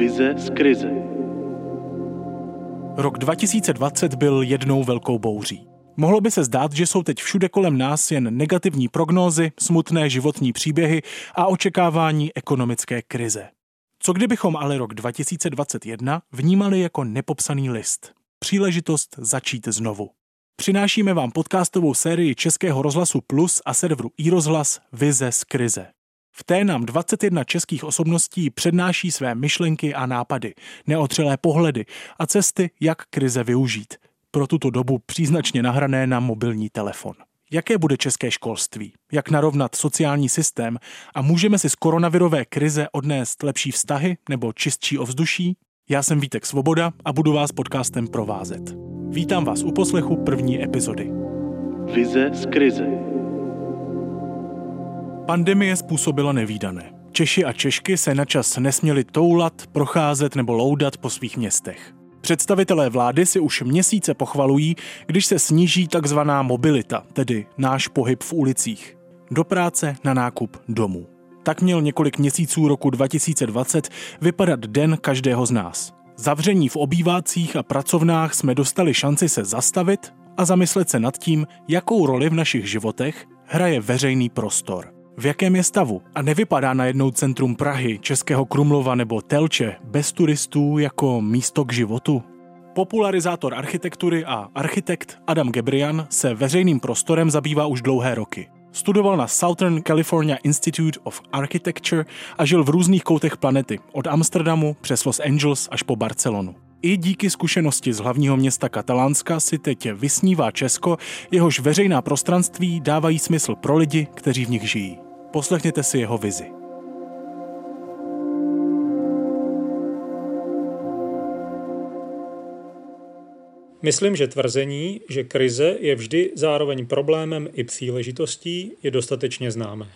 Vize z krize. Rok 2020 byl jednou velkou bouří. Mohlo by se zdát, že jsou teď všude kolem nás jen negativní prognózy, smutné životní příběhy a očekávání ekonomické krize. Co kdybychom ale rok 2021 vnímali jako nepopsaný list? Příležitost začít znovu. Přinášíme vám podcastovou sérii Českého rozhlasu Plus a serveru iRozhlas Vize z krize. V té nám 21 českých osobností přednáší své myšlenky a nápady, neotřelé pohledy a cesty, jak krize využít. Pro tuto dobu příznačně nahrané na mobilní telefon. Jaké bude české školství? Jak narovnat sociální systém? A můžeme si z koronavirové krize odnést lepší vztahy nebo čistší ovzduší? Já jsem Vítek Svoboda a budu vás podcastem provázet. Vítám vás u poslechu první epizody. Vize z krize. Pandemie způsobila nevýdané. Češi a Češky se načas nesměli toulat, procházet nebo loudat po svých městech. Představitelé vlády si už měsíce pochvalují, když se sníží takzvaná mobilita, tedy náš pohyb v ulicích. Do práce, na nákup, domů. Tak měl několik měsíců roku 2020 vypadat den každého z nás. Zavření v obývácích a pracovnách jsme dostali šanci se zastavit a zamyslet se nad tím, jakou roli v našich životech hraje veřejný prostor. V jakém je stavu? A nevypadá najednou centrum Prahy, Českého Krumlova nebo Telče bez turistů jako místo k životu? Popularizátor architektury a architekt Adam Gebrian se veřejným prostorem zabývá už dlouhé roky. Studoval na Southern California Institute of Architecture a žil v různých koutech planety, od Amsterdamu přes Los Angeles až po Barcelonu. I díky zkušenosti z hlavního města Katalánska si teď vysnívá Česko, jehož veřejná prostranství dávají smysl pro lidi, kteří v nich žijí. Poslechněte si jeho vizi. Myslím, že tvrzení, že krize je vždy zároveň problémem i příležitostí, je dostatečně známé.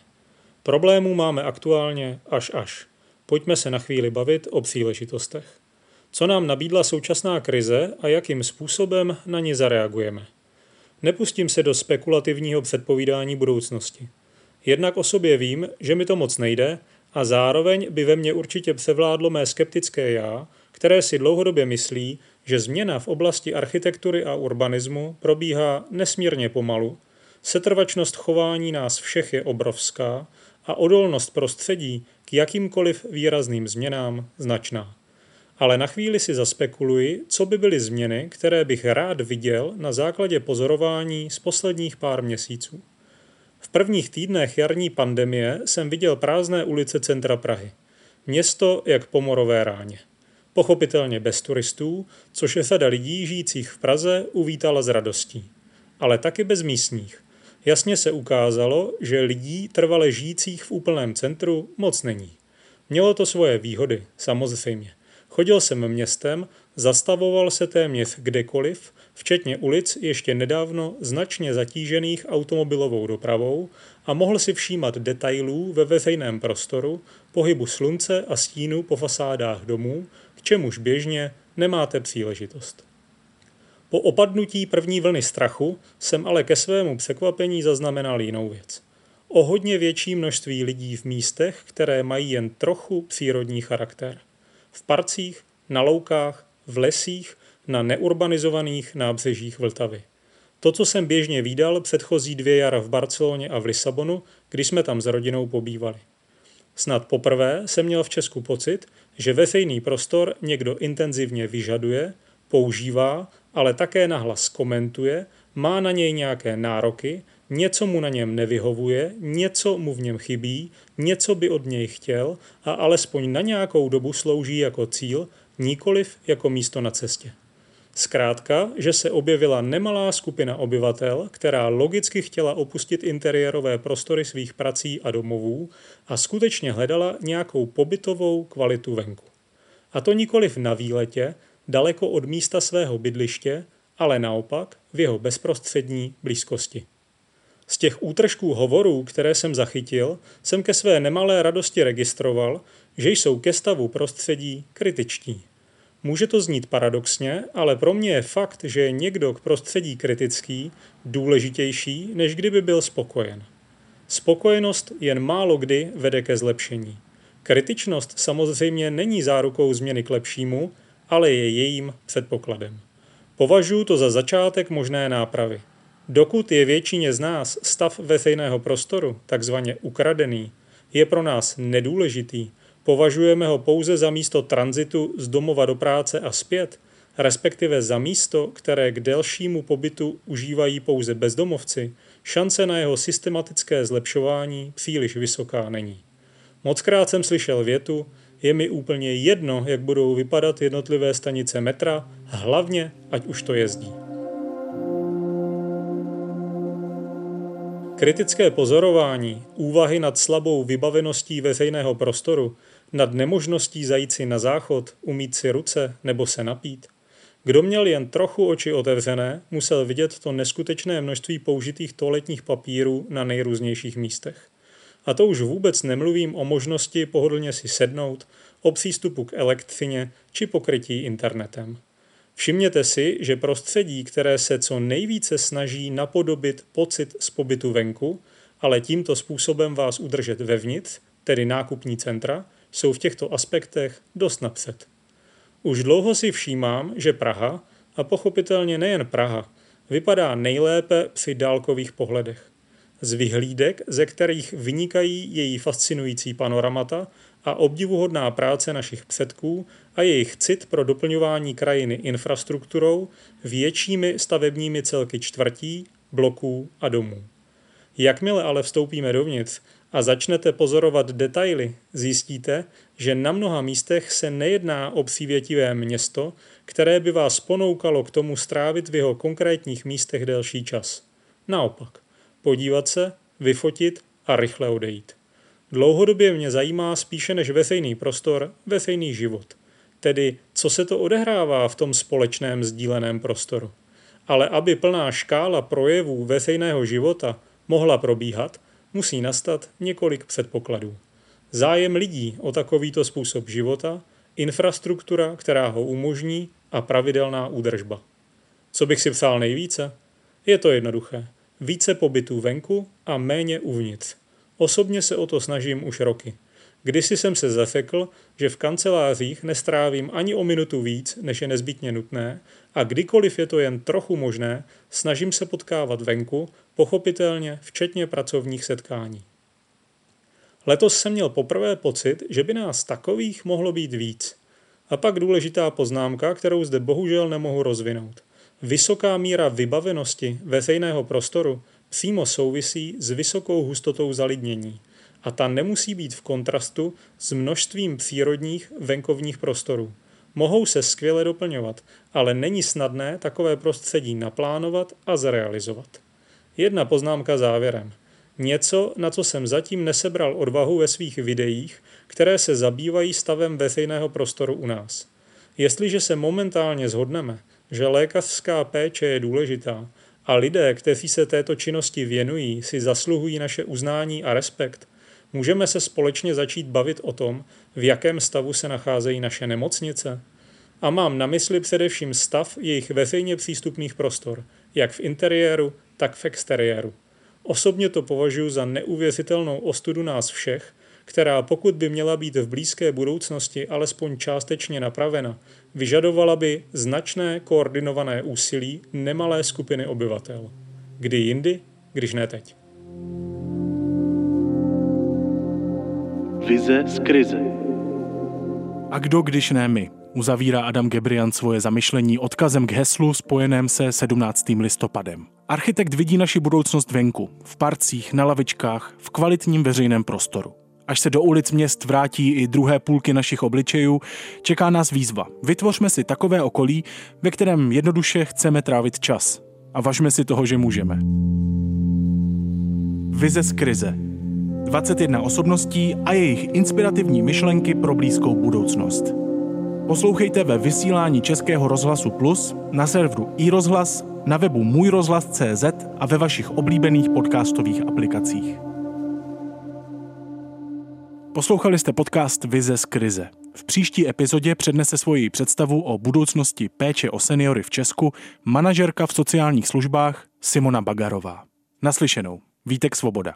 Problémů máme aktuálně až až. Pojďme se na chvíli bavit o příležitostech. Co nám nabídla současná krize a jakým způsobem na ní zareagujeme? Nepustím se do spekulativního předpovídání budoucnosti. Jednak o sobě vím, že mi to moc nejde a zároveň by ve mně určitě převládlo mé skeptické já, které si dlouhodobě myslí, že změna v oblasti architektury a urbanismu probíhá nesmírně pomalu, setrvačnost chování nás všech je obrovská a odolnost prostředí k jakýmkoliv výrazným změnám značná. Ale na chvíli si zaspekuluji, co by byly změny, které bych rád viděl na základě pozorování z posledních pár měsíců. V prvních týdnech jarní pandemie jsem viděl prázdné ulice centra Prahy. Město jak pomorové ráně. Pochopitelně bez turistů, což je řada lidí žijících v Praze uvítala s radostí. Ale taky bez místních. Jasně se ukázalo, že lidí trvale žijících v úplném centru moc není. Mělo to svoje výhody, samozřejmě. Chodil jsem městem, zastavoval se téměř kdekoliv, včetně ulic ještě nedávno značně zatížených automobilovou dopravou a mohl si všímat detailů ve veřejném prostoru, pohybu slunce a stínu po fasádách domů, k čemuž běžně nemáte příležitost. Po opadnutí první vlny strachu jsem ale ke svému překvapení zaznamenal jinou věc. O hodně větší množství lidí v místech, které mají jen trochu přírodní charakter. V parcích, na loukách, v lesích, na neurbanizovaných nábřežích Vltavy. To, co jsem běžně výdal předchozí dvě jara v Barceloně a v Lisabonu, když jsme tam s rodinou pobývali. Snad poprvé jsem měl v Česku pocit, že veřejný prostor někdo intenzivně vyžaduje, používá, ale také nahlas komentuje, má na něj nějaké nároky, něco mu na něm nevyhovuje, něco mu v něm chybí, něco by od něj chtěl a alespoň na nějakou dobu slouží jako cíl, nikoliv jako místo na cestě. Zkrátka, že se objevila nemalá skupina obyvatel, která logicky chtěla opustit interiérové prostory svých prací a domovů a skutečně hledala nějakou pobytovou kvalitu venku. A to nikoliv na výletě, daleko od místa svého bydliště, ale naopak v jeho bezprostřední blízkosti. Z těch útržků hovorů, které jsem zachytil, jsem ke své nemalé radosti registroval, že jsou ke stavu prostředí kritičtí. Může to znít paradoxně, ale pro mě je fakt, že je někdo k prostředí kritický důležitější, než kdyby byl spokojen. Spokojenost jen málo kdy vede ke zlepšení. Kritičnost samozřejmě není zárukou změny k lepšímu, ale je jejím předpokladem. Považuji to za začátek možné nápravy. Dokud je většině z nás stav veřejného prostoru, takzvaně ukradený, je pro nás nedůležitý, považujeme ho pouze za místo tranzitu z domova do práce a zpět, respektive za místo, které k delšímu pobytu užívají pouze bezdomovci, šance na jeho systematické zlepšování příliš vysoká není. Mockrát jsem slyšel větu, je mi úplně jedno, jak budou vypadat jednotlivé stanice metra, hlavně, ať už to jezdí. Kritické pozorování, úvahy nad slabou vybaveností veřejného prostoru, nad nemožností zajít si na záchod, umít si ruce nebo se napít. Kdo měl jen trochu oči otevřené, musel vidět to neskutečné množství použitých toaletních papírů na nejrůznějších místech. A to už vůbec nemluvím o možnosti pohodlně si sednout, o přístupu k elektřině či pokrytí internetem. Všimněte si, že prostředí, které se co nejvíce snaží napodobit pocit z pobytu venku, ale tímto způsobem vás udržet vevnitř, tedy nákupní centra, jsou v těchto aspektech dost napřed. Už dlouho si všímám, že Praha, a pochopitelně nejen Praha, vypadá nejlépe při dálkových pohledech. Z vyhlídek, ze kterých vynikají její fascinující panoramata a obdivuhodná práce našich předků a jejich cit pro doplňování krajiny infrastrukturou většími stavebními celky čtvrtí, bloků a domů. Jakmile ale vstoupíme dovnitř a začnete pozorovat detaily, zjistíte, že na mnoha místech se nejedná o přívětivé město, které by vás ponoukalo k tomu strávit v jeho konkrétních místech delší čas. Naopak, podívat se, vyfotit a rychle odejít. Dlouhodobě mě zajímá spíše než veřejný prostor, veřejný život. Tedy, co se to odehrává v tom společném sdíleném prostoru. Ale aby plná škála projevů veřejného života mohla probíhat, musí nastat několik předpokladů. Zájem lidí o takovýto způsob života, infrastruktura, která ho umožní a pravidelná údržba. Co bych si psal nejvíce? Je to jednoduché. Více pobytů venku a méně uvnitř. Osobně se o to snažím už roky. Kdysi jsem se zafekl, že v kancelářích nestrávím ani o minutu víc, než je nezbytně nutné, a kdykoliv je to jen trochu možné, snažím se potkávat venku, pochopitelně včetně pracovních setkání. Letos jsem měl poprvé pocit, že by nás takových mohlo být víc. A pak důležitá poznámka, kterou zde bohužel nemohu rozvinout. Vysoká míra vybavenosti veřejného prostoru přímo souvisí s vysokou hustotou zalidnění a ta nemusí být v kontrastu s množstvím přírodních venkovních prostorů. Mohou se skvěle doplňovat, ale není snadné takové prostředí naplánovat a zrealizovat. Jedna poznámka závěrem. Něco, na co jsem zatím nesebral odvahu ve svých videích, které se zabývají stavem veřejného prostoru u nás. Jestliže se momentálně zhodneme, že lékařská péče je důležitá a lidé, kteří se této činnosti věnují, si zasluhují naše uznání a respekt, můžeme se společně začít bavit o tom, v jakém stavu se nacházejí naše nemocnice? A mám na mysli především stav jejich veřejně přístupných prostor, jak v interiéru, tak v exteriéru. Osobně to považuji za neuvěřitelnou ostudu nás všech, která pokud by měla být v blízké budoucnosti alespoň částečně napravena, vyžadovala by značné koordinované úsilí nemalé skupiny obyvatel. Kdy jindy, když ne teď. Vize z krize. A kdo, když ne my? Uzavírá Adam Gebrian svoje zamyšlení odkazem k heslu spojeném se 17. listopadem. Architekt vidí naši budoucnost venku, v parcích, na lavičkách, v kvalitním veřejném prostoru. Až se do ulic měst vrátí i druhé půlky našich obličejů, čeká nás výzva. Vytvořme si takové okolí, ve kterém jednoduše chceme trávit čas. A važme si toho, že můžeme. Vize z krize. 21 osobností a jejich inspirativní myšlenky pro blízkou budoucnost. Poslouchejte ve vysílání Českého rozhlasu Plus, na serveru iRozhlas, na webu můjrozhlas.cz a ve vašich oblíbených podcastových aplikacích. Poslouchali jste podcast Vize z krize. V příští epizodě přednese svoji představu o budoucnosti péče o seniory v Česku manažerka v sociálních službách Simona Bagarová. Naslyšenou. Vítek Svoboda.